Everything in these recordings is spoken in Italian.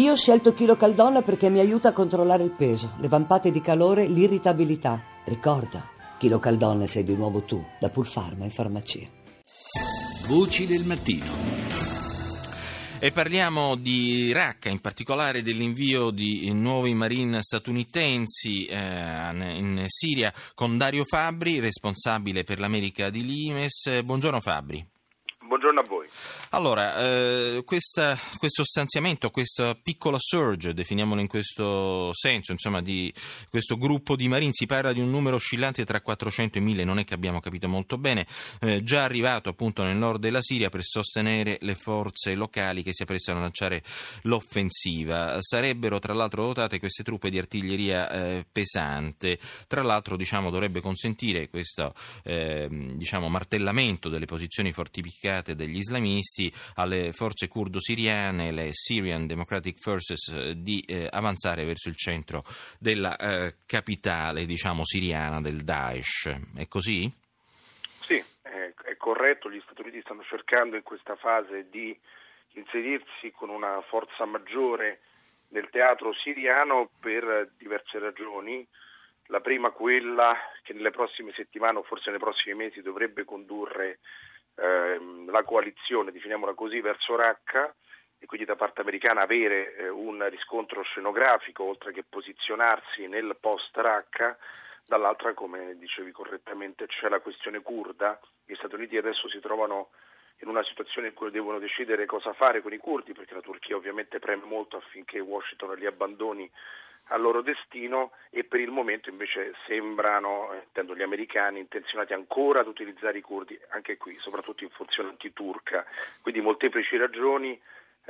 Io ho scelto Chilo Caldonna perché mi aiuta a controllare il peso, le vampate di calore, l'irritabilità. Ricorda, Chilo Caldonna sei di nuovo tu, da Pulfarma in farmacia. Voci del mattino. E parliamo di Raqqa, in particolare dell'invio di nuovi marine statunitensi eh, in Siria con Dario Fabri, responsabile per l'America di Limes. Buongiorno Fabri. Buongiorno a voi. Allora, eh, questa, questo stanziamento, questa piccola surge, definiamolo in questo senso, insomma, di questo gruppo di marini, si parla di un numero oscillante tra 400 e 1000, non è che abbiamo capito molto bene, eh, già arrivato appunto nel nord della Siria per sostenere le forze locali che si apprestano a lanciare l'offensiva. Sarebbero tra l'altro dotate queste truppe di artiglieria eh, pesante, tra l'altro diciamo, dovrebbe consentire questo ehm, diciamo, martellamento delle posizioni fortificate attaccate dagli islamisti alle forze curdo-siriane, le Syrian Democratic Forces, eh, di eh, avanzare verso il centro della eh, capitale, diciamo, siriana del Daesh. È così? Sì, è corretto. Gli Stati Uniti stanno cercando in questa fase di inserirsi con una forza maggiore nel teatro siriano per diverse ragioni. La prima quella che nelle prossime settimane o forse nei prossimi mesi dovrebbe condurre ehm, la coalizione, definiamola così, verso Raqqa e quindi da parte americana avere eh, un riscontro scenografico oltre che posizionarsi nel post Raqqa, dall'altra come dicevi correttamente c'è la questione kurda, gli Stati Uniti adesso si trovano in una situazione in cui devono decidere cosa fare con i curdi perché la Turchia ovviamente preme molto affinché Washington li abbandoni al loro destino e per il momento invece sembrano, intendo gli americani, intenzionati ancora ad utilizzare i curdi, anche qui, soprattutto in funzione antiturca. Quindi molteplici ragioni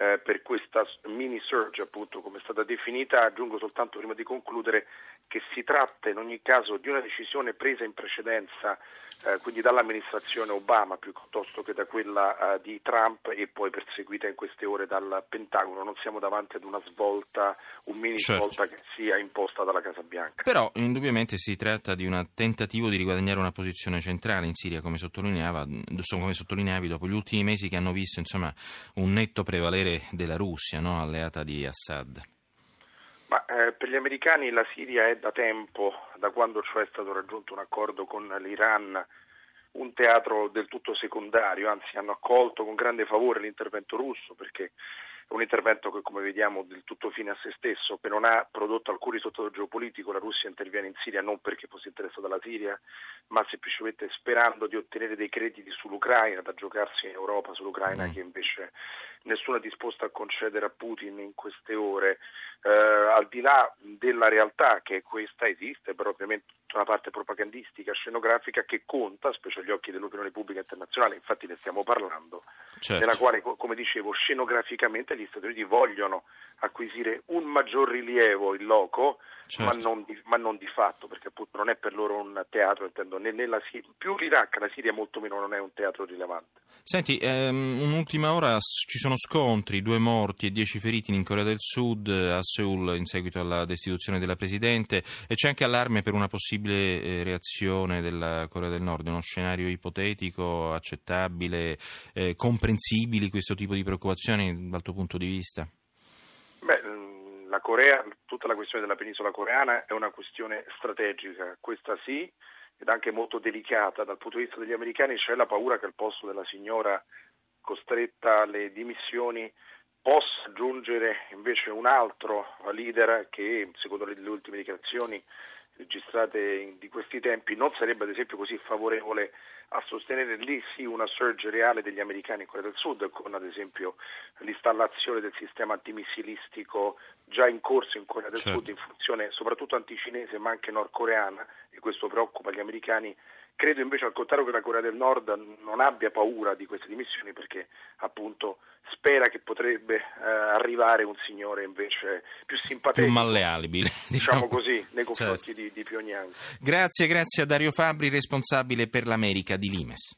eh, per questa mini surge, appunto, come è stata definita. Aggiungo soltanto prima di concludere che si tratta in ogni caso di una decisione presa in precedenza, eh, quindi dall'amministrazione Obama piuttosto che da quella eh, di Trump e poi perseguita in queste ore dal Pentagono. Non siamo davanti ad una svolta, un mini certo. svolta che sia imposta dalla Casa Bianca. Però indubbiamente si tratta di un tentativo di riguadagnare una posizione centrale in Siria, come, come sottolineavi dopo gli ultimi mesi che hanno visto insomma, un netto prevalere della Russia, no? alleata di Assad. Ma, eh, per gli americani la Siria è da tempo, da quando cioè è stato raggiunto un accordo con l'Iran, un teatro del tutto secondario, anzi hanno accolto con grande favore l'intervento russo perché un intervento che come vediamo del tutto fine a se stesso, che non ha prodotto alcun risultato geopolitico, la Russia interviene in Siria non perché fosse interessata alla Siria, ma semplicemente sperando di ottenere dei crediti sull'Ucraina, da giocarsi in Europa sull'Ucraina mm. che invece nessuno è disposto a concedere a Putin in queste ore. Eh, al di là della realtà che questa esiste, però ovviamente tutta una parte propagandistica, scenografica che conta, specie agli occhi dell'opinione pubblica internazionale, infatti ne stiamo parlando, certo. nella quale, come dicevo, scenograficamente gli Stati Uniti vogliono acquisire un maggior rilievo in loco, certo. ma, non di, ma, non di, fatto, perché appunto non è per loro un teatro, intendo, né nella più l'Iraq, la Siria molto meno non è un teatro rilevante. Senti, ehm, un'ultima ora ci sono scontri, due morti e dieci feriti in Corea del Sud, a Seoul in seguito alla destituzione della Presidente. E c'è anche allarme per una possibile eh, reazione della Corea del Nord, uno scenario ipotetico, accettabile, eh, comprensibili questo tipo di preoccupazioni dal tuo punto di vista? Beh, la Corea, tutta la questione della penisola coreana è una questione strategica, questa sì, ed anche molto delicata. Dal punto di vista degli americani, c'è la paura che al posto della signora costretta alle dimissioni possa giungere invece un altro leader che, secondo le ultime dichiarazioni, registrate di questi tempi non sarebbe ad esempio così favorevole a sostenere lì sì una surge reale degli americani in Corea del Sud con ad esempio l'installazione del sistema antimissilistico già in corso in Corea del certo. Sud in funzione soprattutto anticinese ma anche nordcoreana e questo preoccupa gli americani Credo invece al contrario che la Corea del Nord non abbia paura di queste dimissioni perché appunto spera che potrebbe eh, arrivare un signore invece più simpatico. Più malleabile. Diciamo, diciamo così, nei confronti certo. di, di Pyongyang. Grazie, grazie a Dario Fabri, responsabile per l'America di Limes.